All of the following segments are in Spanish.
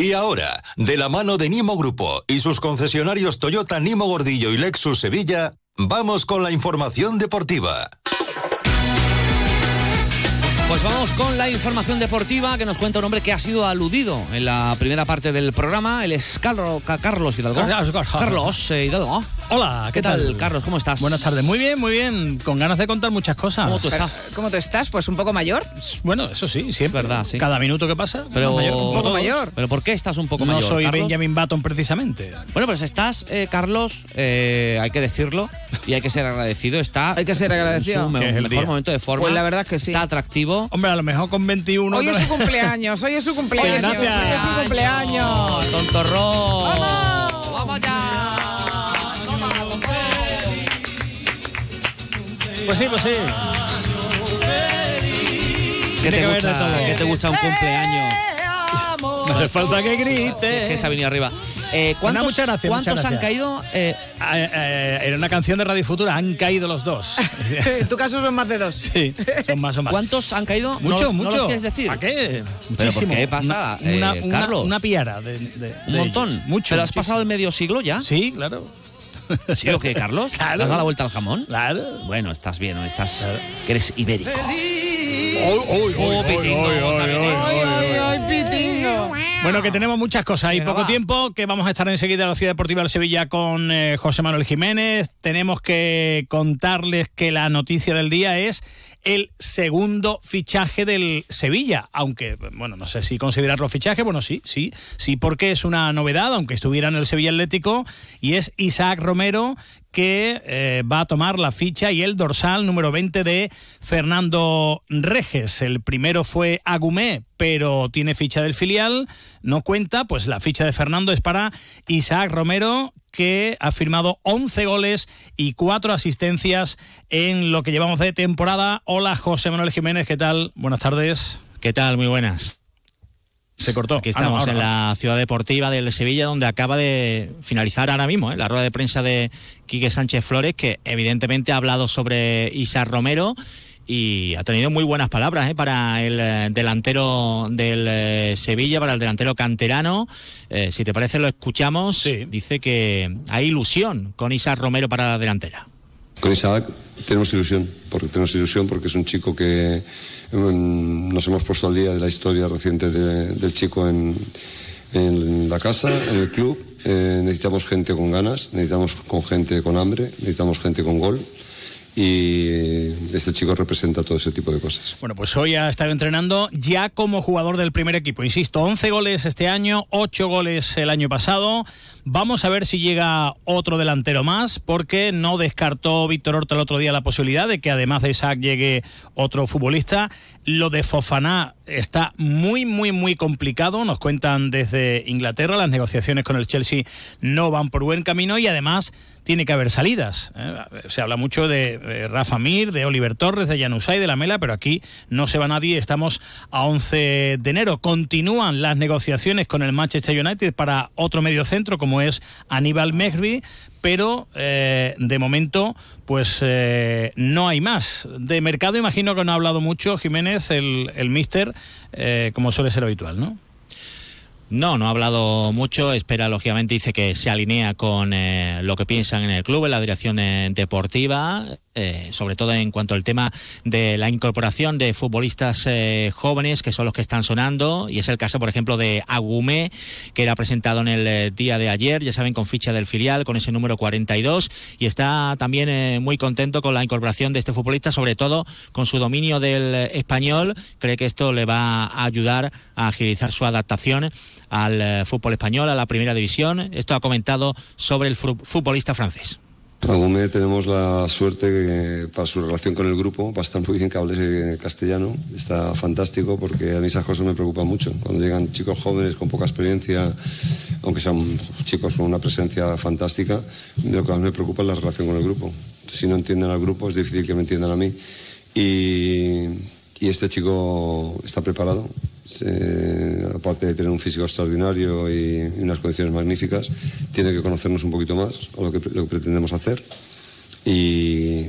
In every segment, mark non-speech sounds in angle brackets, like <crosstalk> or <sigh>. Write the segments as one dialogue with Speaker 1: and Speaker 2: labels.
Speaker 1: Y ahora, de la mano de Nimo Grupo y sus concesionarios Toyota Nimo Gordillo y Lexus Sevilla, vamos con la información deportiva.
Speaker 2: Pues vamos con la información deportiva que nos cuenta un hombre que ha sido aludido en la primera parte del programa. Él es Carlos, Carlos Hidalgo. Carlos eh, Hidalgo.
Speaker 3: Hola,
Speaker 2: ¿qué, tal, Carlos? ¿Cómo estás?
Speaker 3: Buenas tardes. Muy bien, muy bien. Con ganas de contar muchas cosas.
Speaker 2: ¿Cómo tú estás?
Speaker 4: ¿Cómo tú estás? Pues un poco mayor.
Speaker 3: Bueno, eso sí, siempre.
Speaker 2: verdad, sí.
Speaker 3: Cada minuto que pasa,
Speaker 2: pero
Speaker 4: un poco mayor.
Speaker 2: ¿Pero por qué estás un poco
Speaker 3: no
Speaker 2: mayor?
Speaker 3: No soy
Speaker 2: Carlos?
Speaker 3: Benjamin Button precisamente.
Speaker 2: Bueno, pues estás, eh, Carlos, eh, hay que decirlo y hay que ser agradecido. Está
Speaker 4: hay que ser agradecido.
Speaker 2: En su
Speaker 3: es el
Speaker 2: mejor
Speaker 3: día.
Speaker 2: momento de forma.
Speaker 4: Pues la verdad es que sí.
Speaker 2: Está atractivo.
Speaker 3: Hombre, a lo mejor con 21.
Speaker 4: Hoy es su cumpleaños, hoy es su <laughs> cumpleaños.
Speaker 3: Gracias.
Speaker 4: Hoy es su cumpleaños.
Speaker 2: Tontorrón.
Speaker 3: Pues sí, pues sí.
Speaker 2: ¿Qué te,
Speaker 3: de
Speaker 2: gusta. ¿Qué te gusta un cumpleaños?
Speaker 3: No hace falta que grite.
Speaker 2: Que se ha venido arriba. Eh, ¿Cuántos,
Speaker 3: muchas gracias,
Speaker 2: ¿cuántos
Speaker 3: muchas
Speaker 2: han caído? Eh,
Speaker 3: Eh, eh, en una canción de Radio Futura han caído los dos. <laughs>
Speaker 4: En tu caso son más de dos.
Speaker 3: sí, son más o más.
Speaker 2: ¿Cuántos han caído?
Speaker 3: Mucho,
Speaker 2: ¿No,
Speaker 3: mucho.
Speaker 2: ¿No lo quieres decir?
Speaker 3: ¿Para qué?
Speaker 2: ¿Pero por
Speaker 3: Muchísimo.
Speaker 2: qué pasa,
Speaker 3: Una, una,
Speaker 2: eh,
Speaker 3: una-
Speaker 2: Carlos?
Speaker 3: una piara de, de-
Speaker 2: Un
Speaker 3: de
Speaker 2: montón.
Speaker 3: ellos. Mucho.
Speaker 2: ¿Pero has pasado el medio siglo ya?
Speaker 3: Sí, claro.
Speaker 2: ¿Sí o qué, Carlos?
Speaker 3: Claro.
Speaker 2: ¿Le has dado la vuelta al jamón?
Speaker 3: Claro.
Speaker 2: Bueno, estás bien, ¿no? Estás...
Speaker 3: Claro.
Speaker 2: Que eres ibérico.
Speaker 3: Oh, Bueno, que tenemos muchas cosas y poco
Speaker 2: va.
Speaker 3: tiempo, que vamos a estar enseguida en la Ciudad Deportiva de Sevilla con eh, José Manuel Jiménez. Tenemos que contarles que la noticia del día es el segundo fichaje del Sevilla, aunque, bueno, no sé si considerarlo fichaje, bueno, sí, sí, sí, porque es una novedad, aunque estuviera en el Sevilla Atlético, y es Isaac Romero que eh, va a tomar la ficha y el dorsal número 20 de Fernando Reges. El primero fue Agumé, pero tiene ficha del filial, no cuenta, pues la ficha de Fernando es para Isaac Romero, que ha firmado 11 goles y 4 asistencias en lo que llevamos de temporada. Hola José Manuel Jiménez, ¿qué tal? Buenas tardes.
Speaker 5: ¿Qué tal? Muy buenas.
Speaker 3: Se cortó.
Speaker 5: Aquí
Speaker 3: Ah, no,
Speaker 5: estamos
Speaker 3: ahora
Speaker 5: en la ciudad deportiva del Sevilla, donde acaba de finalizar ahora mismo ¿eh? la rueda de prensa de Quique Sánchez Flores, que evidentemente ha hablado sobre Isaac Romero y ha tenido muy buenas palabras ¿eh? para el eh, delantero del eh, Sevilla, para el delantero canterano. Eh, si te parece, lo escuchamos.
Speaker 3: Sí.
Speaker 5: Dice que hay ilusión con Isaac Romero para la delantera.
Speaker 6: Con Isaac tenemos ilusión, porque tenemos ilusión porque es un chico que nos hemos puesto al día de la historia reciente de- del chico en, en la casa, en el club. Eh, necesitamos gente con ganas, necesitamos con gente con hambre, necesitamos gente con gol. Y este chico representa todo ese tipo de cosas.
Speaker 3: Bueno, pues hoy ha estado entrenando ya como jugador del primer equipo. Insisto, 11 goles este año, 8 goles el año pasado. Vamos a ver si llega otro delantero más, porque no descartó Víctor Horta el otro día la posibilidad de que además de Isaac llegue otro futbolista. Lo de Fofaná está muy, muy, muy complicado. Nos cuentan desde Inglaterra, las negociaciones con el Chelsea no van por buen camino y además tiene que haber salidas. ¿eh? Se habla mucho de, Rafa Mir, de Oliver Torres, de Janusay, de Lamela, pero aquí no se va nadie. Estamos a 11 de enero. Continúan las negociaciones con el Manchester United para otro medio centro como es Aníbal Mehri, pero eh, de momento pues eh, no hay más. De mercado imagino que no ha hablado mucho Jiménez, el, el mister, eh, como suele ser habitual, ¿no?
Speaker 5: No, no ha hablado mucho. Espera, lógicamente, dice que se alinea con eh, lo que piensan en el club, en la dirección deportiva, eh, sobre todo en cuanto al tema de la incorporación de futbolistas eh, jóvenes, que son los que están sonando. Y es el caso, por ejemplo, de Agumé, que era presentado en el eh, día de ayer, ya saben, con ficha del filial, con ese número 42. Y está también muy contento con la incorporación de este futbolista, sobre todo con su dominio del español. Cree que esto le va a ayudar a agilizar su adaptación al fútbol español, a la primera división. Esto ha comentado sobre el fu- futbolista francés.
Speaker 6: Agumé tenemos la suerte que para su relación con el grupo va a estar muy bien que hables eh, castellano. Está fantástico porque a mí esas cosas me preocupan mucho. Cuando llegan chicos jóvenes con poca experiencia, aunque sean chicos con una presencia fantástica, lo que más me preocupa es la relación con el grupo. Si no entienden al grupo es difícil que me entiendan a mí. Y este chico está preparado. Se- aparte de tener un físico extraordinario y, unas condiciones magníficas, tiene que conocernos un poquito más, o lo que, lo que pretendemos hacer. Y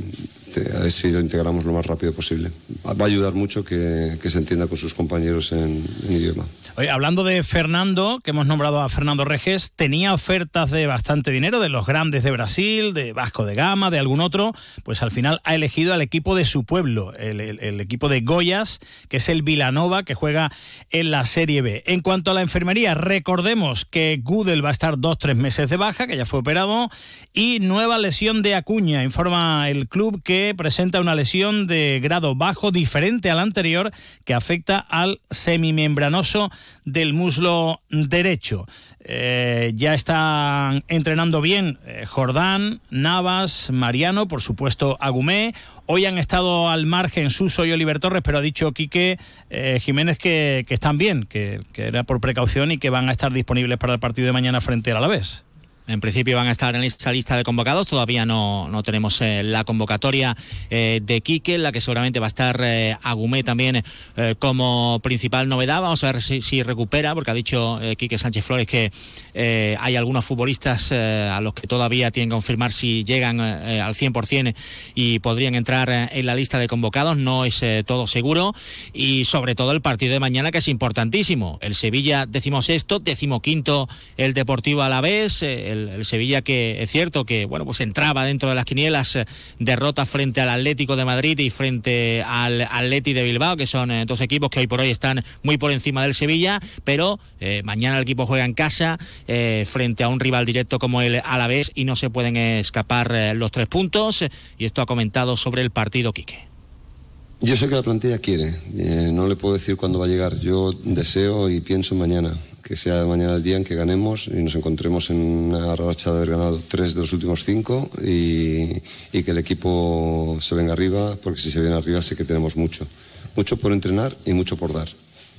Speaker 6: a ver si lo integramos lo más rápido posible. Va a ayudar mucho que, se entienda con sus compañeros en, idioma.
Speaker 3: hablando de Fernando, que hemos nombrado a Fernando Reges, tenía ofertas de bastante dinero de los grandes de Brasil, de Vasco de Gama, de algún otro, pues al final ha elegido al equipo de su pueblo, el, equipo de Goyas, que es el Vilanova, que juega en la Serie B. En cuanto a la enfermería, recordemos que Gudel va a estar dos, tres meses de baja, que ya fue operado, y nueva lesión de Acuña, informa el club que presenta una lesión de grado bajo diferente al anterior que afecta al semimembranoso del muslo derecho. Eh, ya están entrenando bien eh, Jordán, Navas, Mariano, por supuesto Agumé. Hoy han estado al margen Suso y Oliver Torres, pero ha dicho Quique eh, Jiménez que, están bien, que, que, era por precaución y que van a estar disponibles para el partido de mañana frente al Alavés.
Speaker 5: En principio van a estar en esa lista de convocados. Todavía no, no tenemos eh, la convocatoria eh, de Quique, la que seguramente va a estar eh, Agumé también como principal novedad. Vamos a ver si, recupera, porque ha dicho Quique Sánchez Flores que hay algunos futbolistas a los que todavía tienen que confirmar si llegan al 100% y podrían entrar en la lista de convocados. No es todo seguro. Y sobre todo el partido de mañana, que es importantísimo. El Sevilla, decimos esto, decimoquinto el Deportivo a la vez el, Sevilla que es cierto que bueno pues entraba dentro de las quinielas, eh, derrota frente al Atlético de Madrid y frente al Atleti de Bilbao, que son eh, dos equipos que hoy por hoy están muy por encima del Sevilla, pero eh, mañana el equipo juega en casa frente a un rival directo como el Alavés y no se pueden escapar los tres puntos. Y esto ha comentado sobre el partido Quique.
Speaker 6: Yo sé que la plantilla quiere, no le puedo decir cuándo va a llegar. Yo deseo y pienso mañana que sea mañana el día en que ganemos y nos encontremos en una racha de haber ganado tres de los últimos cinco y, que el equipo se venga arriba, porque si se viene arriba sé que tenemos mucho. Mucho por entrenar y mucho por dar.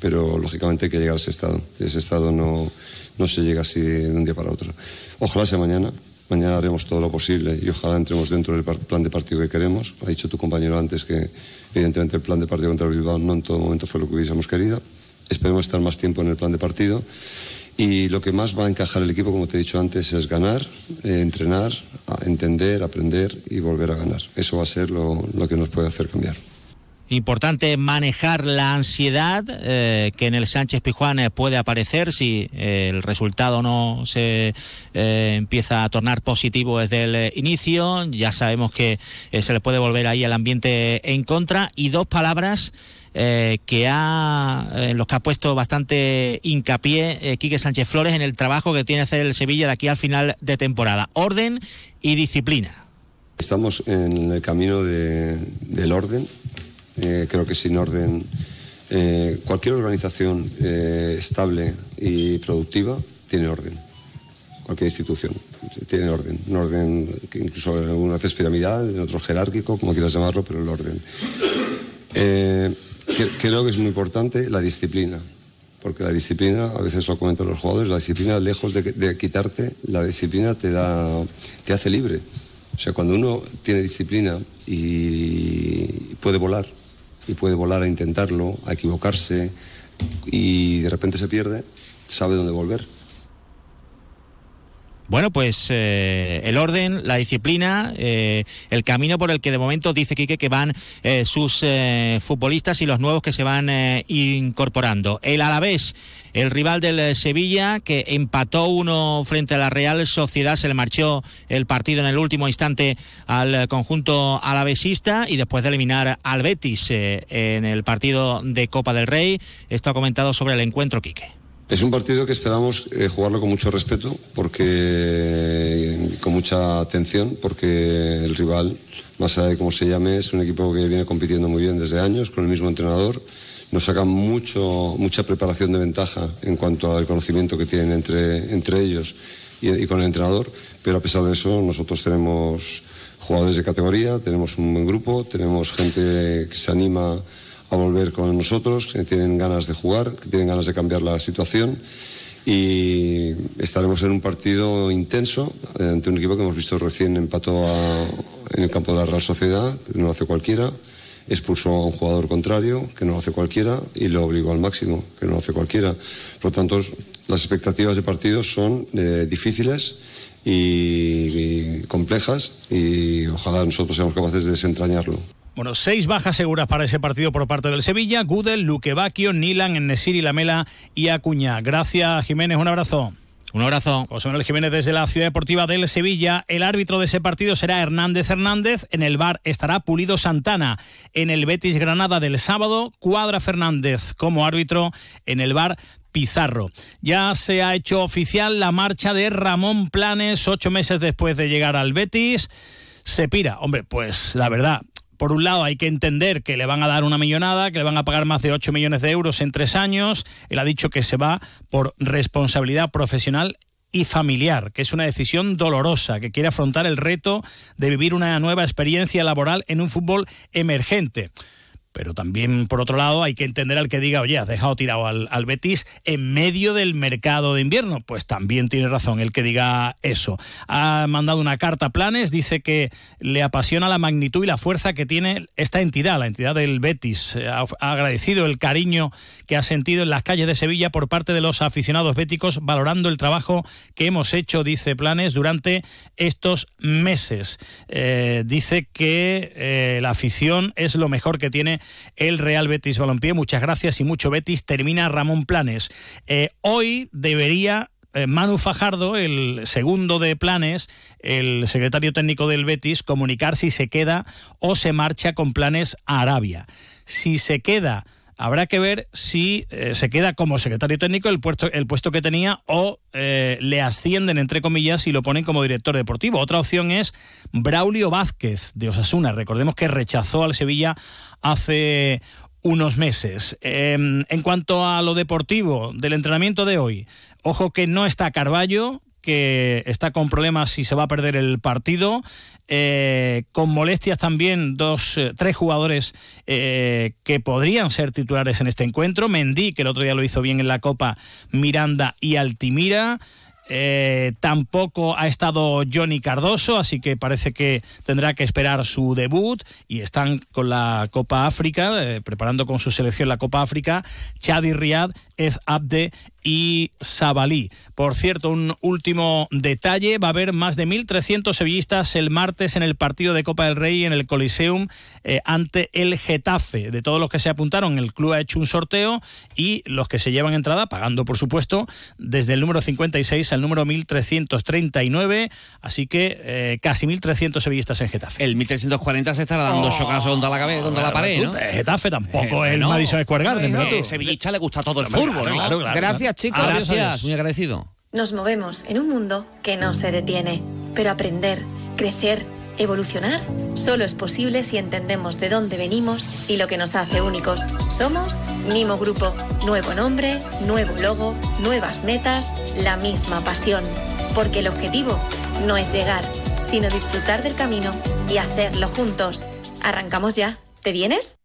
Speaker 6: Pero lógicamente hay que llegar a ese estado. Ese estado no, no se llega así de un día para otro. Ojalá sea mañana. Mañana haremos todo lo posible y ojalá entremos dentro del plan de partido que queremos. Ha dicho tu compañero antes que evidentemente el plan de partido contra el Bilbao no en todo momento fue lo que hubiésemos querido Esperemos estar más tiempo en el plan de partido. Y lo que más va a encajar el equipo, como te he dicho antes, es ganar, eh, entrenar, entender, aprender y volver a ganar. Eso va a ser lo, que nos puede hacer cambiar.
Speaker 5: Importante manejar la ansiedad eh, que en el Sánchez Pijuán eh, puede aparecer si el resultado no se empieza a tornar positivo desde el inicio. Ya sabemos que se le puede volver ahí el ambiente en contra. Y dos palabras eh, que ha, en los que ha puesto bastante hincapié eh, Quique Sánchez Flores en el trabajo que tiene que hacer el Sevilla de aquí al final de temporada. Orden y disciplina.
Speaker 6: Estamos en el camino del orden. Eh, creo que sin orden cualquier organización estable y productiva tiene orden. Cualquier institución tiene orden. Un orden que incluso en algunas veces piramidal, en otro jerárquico, como quieras llamarlo, pero el orden creo que es muy importante la disciplina, porque la disciplina, a veces lo comentan los jugadores, la disciplina lejos de, quitarte, la disciplina te da, te hace libre. O sea, cuando uno tiene disciplina y puede volar, y puede volar a intentarlo, a equivocarse, y de repente se pierde, sabe dónde volver.
Speaker 5: Bueno, pues eh, el orden, la disciplina, eh, el camino por el que de momento dice Quique que van eh, sus futbolistas y los nuevos que se van incorporando. El Alavés, el rival del Sevilla, que empató uno frente a la Real Sociedad, se le marchó el partido en el último instante al conjunto alavesista y después de eliminar al Betis en el partido de Copa del Rey. Esto ha comentado sobre el encuentro Quique.
Speaker 6: Es un partido que esperamos eh, jugarlo con mucho respeto, porque con mucha atención, porque el rival, más allá de cómo se llame, es un equipo que viene compitiendo muy bien desde años con el mismo entrenador. Nos saca mucho, mucha preparación de ventaja en cuanto al conocimiento que tienen entre, entre ellos y, y con el entrenador, pero a pesar de eso nosotros tenemos jugadores de categoría, tenemos un buen grupo, tenemos gente que se anima a volver con nosotros, que tienen ganas de jugar, que tienen ganas de cambiar la situación y estaremos en un partido intenso eh, ante un equipo que hemos visto recién empató en el campo de la Real Sociedad, que no lo hace cualquiera, expulsó a un jugador contrario, que no lo hace cualquiera, y lo obligó al máximo, que no lo hace cualquiera. Por lo tanto, las expectativas de partido son eh, difíciles y, complejas y ojalá nosotros seamos capaces de desentrañarlo.
Speaker 3: Bueno, seis bajas seguras para ese partido por parte del Sevilla. Gudel, Luque Bacchio, Nilan, Enesiri, Lamela y Acuña. Gracias, Jiménez. Un abrazo.
Speaker 5: Un abrazo.
Speaker 3: José Manuel Jiménez desde la Ciudad Deportiva del Sevilla. El árbitro de ese partido será Hernández Hernández. En el bar estará Pulido Santana. En el Betis Granada del sábado, Cuadra Fernández como árbitro. En el bar Pizarro. Ya se ha hecho oficial la marcha de Ramón Planes ocho meses después de llegar al Betis. Se pira. Hombre, pues la verdad, por un lado hay que entender que le van a dar una millonada, que le van a pagar más de 8 millones de euros en tres años. Él ha dicho que se va por responsabilidad profesional y familiar, que es una decisión dolorosa, que quiere afrontar el reto de vivir una nueva experiencia laboral en un fútbol emergente. Pero también, por otro lado, hay que entender al que diga, oye, has dejado tirado al, Betis en medio del mercado de invierno. Pues también tiene razón el que diga eso. Ha mandado una carta a Planes, dice que le apasiona la magnitud y la fuerza que tiene esta entidad, la entidad del Betis. Ha, agradecido el cariño que ha sentido en las calles de Sevilla por parte de los aficionados béticos, valorando el trabajo que hemos hecho, dice Planes, durante estos meses. Eh, dice que eh, la afición es lo mejor que tiene el Real Betis Balompié. Muchas gracias y mucho Betis. Termina Ramón Planes. Eh, hoy debería eh, Manu Fajardo, el segundo de planes, el secretario técnico del Betis, comunicar si se queda o se marcha con planes a Arabia. Si se queda Habrá que ver si eh, se queda como secretario técnico el puesto, el puesto que tenía o eh, le ascienden, entre comillas, y lo ponen como director deportivo. Otra opción es Braulio Vázquez de Osasuna. Recordemos que rechazó al Sevilla hace unos meses. Em, en cuanto a lo deportivo del entrenamiento de hoy, ojo que no está Carballo, que está con problemas si se va a perder el partido. Eh, con molestias también dos, eh, tres jugadores eh, que podrían ser titulares en este encuentro. Mendy, que el otro día lo hizo bien en la Copa, Miranda y Altimira. Tampoco ha estado Johnny Cardoso, así que parece que tendrá que esperar su debut y están con la Copa África, preparando con su selección la Copa África, Chadi Riad, Ez Abde y Sabalí. Por cierto, un último detalle, va a haber más de 1.300 sevillistas el martes en el partido de Copa del Rey en el Coliseum eh, ante el Getafe. De todos los que se apuntaron, el club ha hecho un sorteo y los que se llevan entrada, pagando por supuesto, desde el número 56 al número 1.339, así que eh, casi 1.300 sevillistas en Getafe.
Speaker 2: El 1.340 se estará dando oh, contra la cabeza, contra la pared, ¿no?
Speaker 3: Getafe tampoco es el Madison Square Garden.
Speaker 2: ¿no? Sevillista le gusta todo el fútbol, ¿no?
Speaker 4: Gracias, chicos.
Speaker 2: Gracias, muy agradecido.
Speaker 7: Nos movemos en un mundo que no se detiene, pero aprender, crecer, evolucionar, solo es posible si entendemos de dónde venimos y lo que nos hace únicos. Somos Nimo Grupo. Nuevo nombre, nuevo logo, nuevas metas, la misma pasión. Porque el objetivo no es llegar, sino disfrutar del camino y hacerlo juntos. Arrancamos ya. ¿Te vienes?